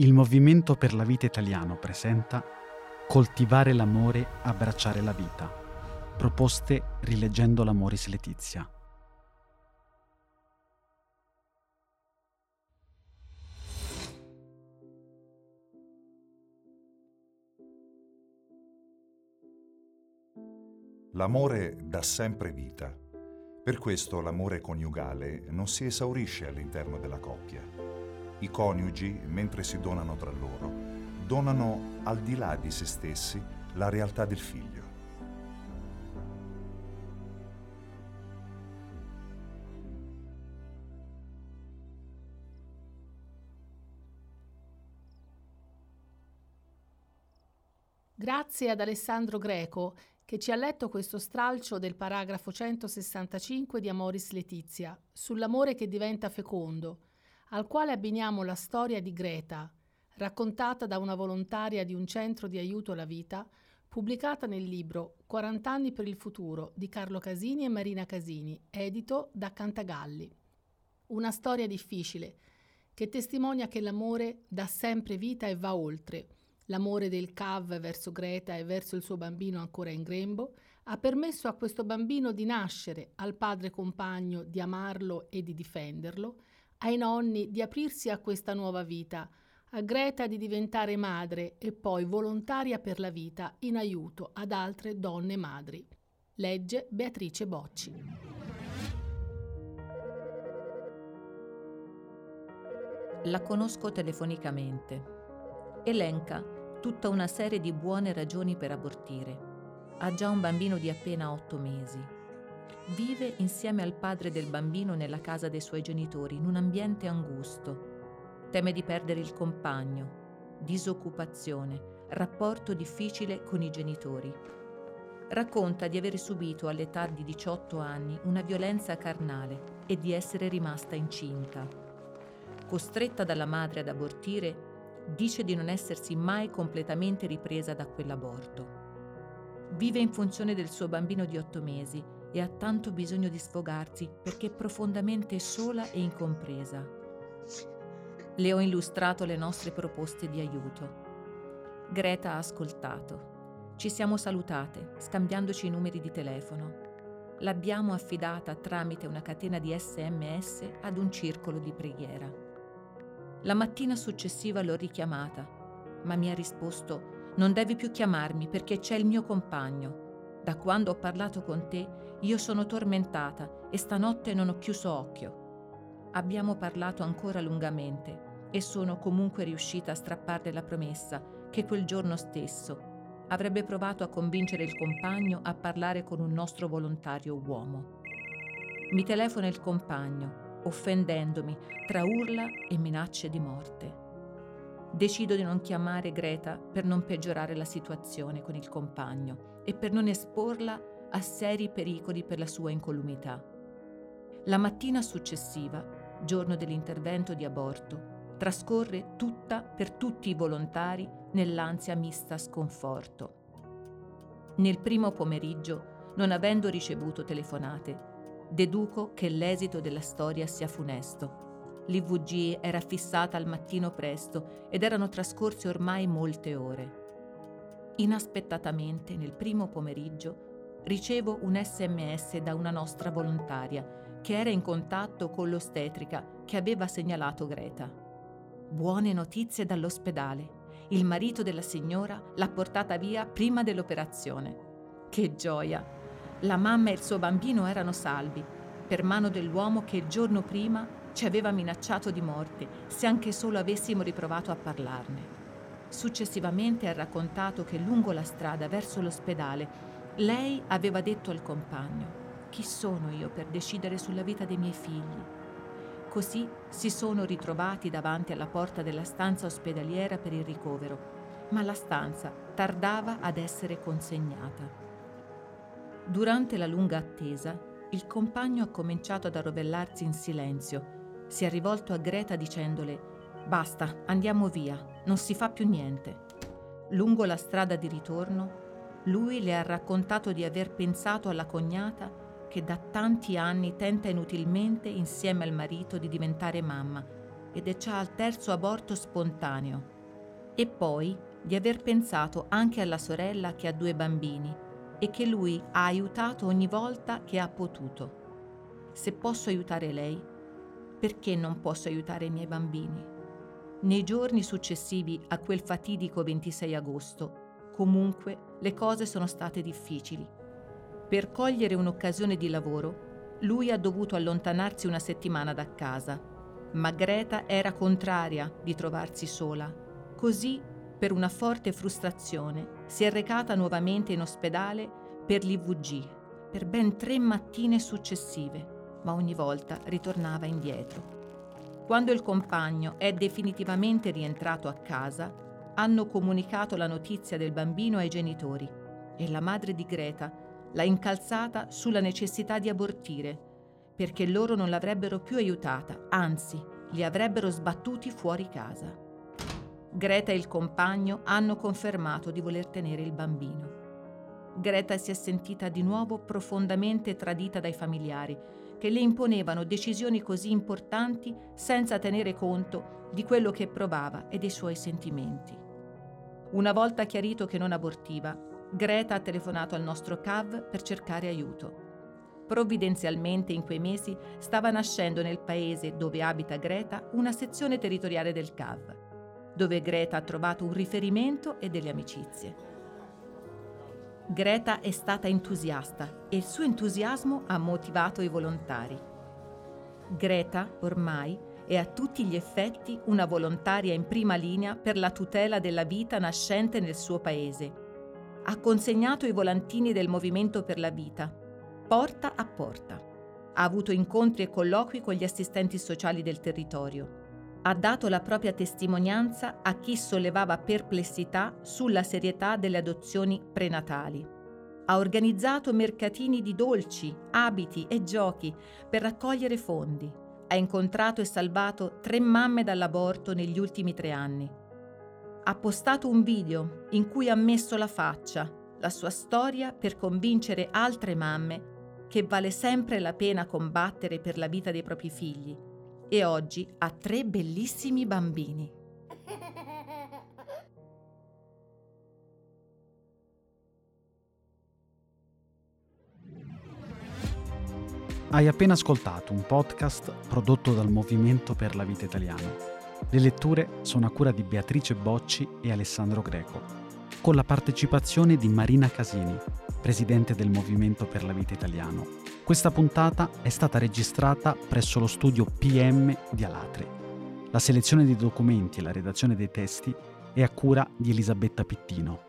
Il Movimento per la Vita Italiano presenta Coltivare l'amore, abbracciare la vita. Proposte rileggendo l'Amoris Letizia. L'amore dà sempre vita. Per questo l'amore coniugale non si esaurisce all'interno della coppia i coniugi, mentre si donano tra loro, donano al di là di se stessi la realtà del figlio. Grazie ad Alessandro Greco che ci ha letto questo stralcio del paragrafo 165 di Amoris Letizia sull'amore che diventa fecondo al quale abbiniamo la storia di Greta, raccontata da una volontaria di un centro di aiuto alla vita, pubblicata nel libro 40 anni per il futuro di Carlo Casini e Marina Casini, edito da Cantagalli. Una storia difficile, che testimonia che l'amore dà sempre vita e va oltre. L'amore del Cav verso Greta e verso il suo bambino ancora in grembo ha permesso a questo bambino di nascere, al padre compagno di amarlo e di difenderlo, ai nonni di aprirsi a questa nuova vita, a Greta di diventare madre e poi volontaria per la vita in aiuto ad altre donne madri. Legge Beatrice Bocci. La conosco telefonicamente. Elenca tutta una serie di buone ragioni per abortire. Ha già un bambino di appena otto mesi Vive insieme al padre del bambino nella casa dei suoi genitori, in un ambiente angusto. Teme di perdere il compagno, disoccupazione, rapporto difficile con i genitori. Racconta di aver subito all'età di 18 anni una violenza carnale e di essere rimasta incinta. Costretta dalla madre ad abortire, dice di non essersi mai completamente ripresa da quell'aborto. Vive in funzione del suo bambino di otto mesi e ha tanto bisogno di sfogarsi perché è profondamente sola e incompresa. Le ho illustrato le nostre proposte di aiuto. Greta ha ascoltato. Ci siamo salutate, scambiandoci i numeri di telefono. L'abbiamo affidata tramite una catena di sms ad un circolo di preghiera. La mattina successiva l'ho richiamata, ma mi ha risposto non devi più chiamarmi perché c'è il mio compagno. Da quando ho parlato con te, io sono tormentata e stanotte non ho chiuso occhio. Abbiamo parlato ancora lungamente e sono comunque riuscita a strapparle la promessa che quel giorno stesso avrebbe provato a convincere il compagno a parlare con un nostro volontario uomo. Mi telefona il compagno, offendendomi tra urla e minacce di morte. Decido di non chiamare Greta per non peggiorare la situazione con il compagno e per non esporla a seri pericoli per la sua incolumità. La mattina successiva, giorno dell'intervento di aborto, trascorre tutta per tutti i volontari nell'ansia mista sconforto. Nel primo pomeriggio, non avendo ricevuto telefonate, deduco che l'esito della storia sia funesto L'IVG era fissata al mattino presto ed erano trascorse ormai molte ore. Inaspettatamente, nel primo pomeriggio, ricevo un sms da una nostra volontaria che era in contatto con l'ostetrica che aveva segnalato Greta. Buone notizie dall'ospedale. Il marito della signora l'ha portata via prima dell'operazione. Che gioia! La mamma e il suo bambino erano salvi, per mano dell'uomo che il giorno prima ci aveva minacciato di morte se anche solo avessimo riprovato a parlarne. Successivamente ha raccontato che lungo la strada verso l'ospedale lei aveva detto al compagno chi sono io per decidere sulla vita dei miei figli? Così si sono ritrovati davanti alla porta della stanza ospedaliera per il ricovero, ma la stanza tardava ad essere consegnata. Durante la lunga attesa, il compagno ha cominciato ad arrovellarsi in silenzio si è rivolto a Greta dicendole Basta, andiamo via, non si fa più niente. Lungo la strada di ritorno, lui le ha raccontato di aver pensato alla cognata che da tanti anni tenta inutilmente insieme al marito di diventare mamma ed è già al terzo aborto spontaneo. E poi di aver pensato anche alla sorella che ha due bambini e che lui ha aiutato ogni volta che ha potuto. Se posso aiutare lei, perché non posso aiutare i miei bambini? Nei giorni successivi a quel fatidico 26 agosto, comunque le cose sono state difficili. Per cogliere un'occasione di lavoro, lui ha dovuto allontanarsi una settimana da casa, ma Greta era contraria di trovarsi sola. Così, per una forte frustrazione, si è recata nuovamente in ospedale per l'IVG per ben tre mattine successive, ma ogni volta ritornava indietro. Quando il compagno è definitivamente rientrato a casa, hanno comunicato la notizia del bambino ai genitori e la madre di Greta l'ha incalzata sulla necessità di abortire, perché loro non l'avrebbero più aiutata, anzi, li avrebbero sbattuti fuori casa. Greta e il compagno hanno confermato di voler tenere il bambino. Greta si è sentita di nuovo profondamente tradita dai familiari, che le imponevano decisioni così importanti senza tenere conto di quello che provava e dei suoi sentimenti. Una volta chiarito che non abortiva, Greta ha telefonato al nostro CAV per cercare aiuto. Provvidenzialmente in quei mesi stava nascendo nel paese dove abita Greta una sezione territoriale del CAV, dove Greta ha trovato un riferimento e delle amicizie. Greta è stata entusiasta e il suo entusiasmo ha motivato i volontari. Greta, ormai, è a tutti gli effetti una volontaria in prima linea per la tutela della vita nascente nel suo paese ha consegnato i volantini del Movimento per la Vita, porta a porta. Ha avuto incontri e colloqui con gli assistenti sociali del territorio. Ha dato la propria testimonianza a chi sollevava perplessità sulla serietà delle adozioni prenatali. Ha organizzato mercatini di dolci, abiti e giochi per raccogliere fondi. Ha incontrato e salvato tre mamme dall'aborto negli ultimi tre anni ha postato un video in cui ha messo la faccia, la sua storia per convincere altre mamme che vale sempre la pena combattere per la vita dei propri figli e oggi ha tre bellissimi bambini. Hai appena ascoltato un podcast prodotto dal Movimento per la Vita Italiano le letture sono a cura di Beatrice Bocci e Alessandro Greco, con la partecipazione di Marina Casini, presidente del Movimento per la Vita Italiano. Questa puntata è stata registrata presso lo studio PM di Alatri. La selezione dei documenti e la redazione dei testi è a cura di Elisabetta Pittino.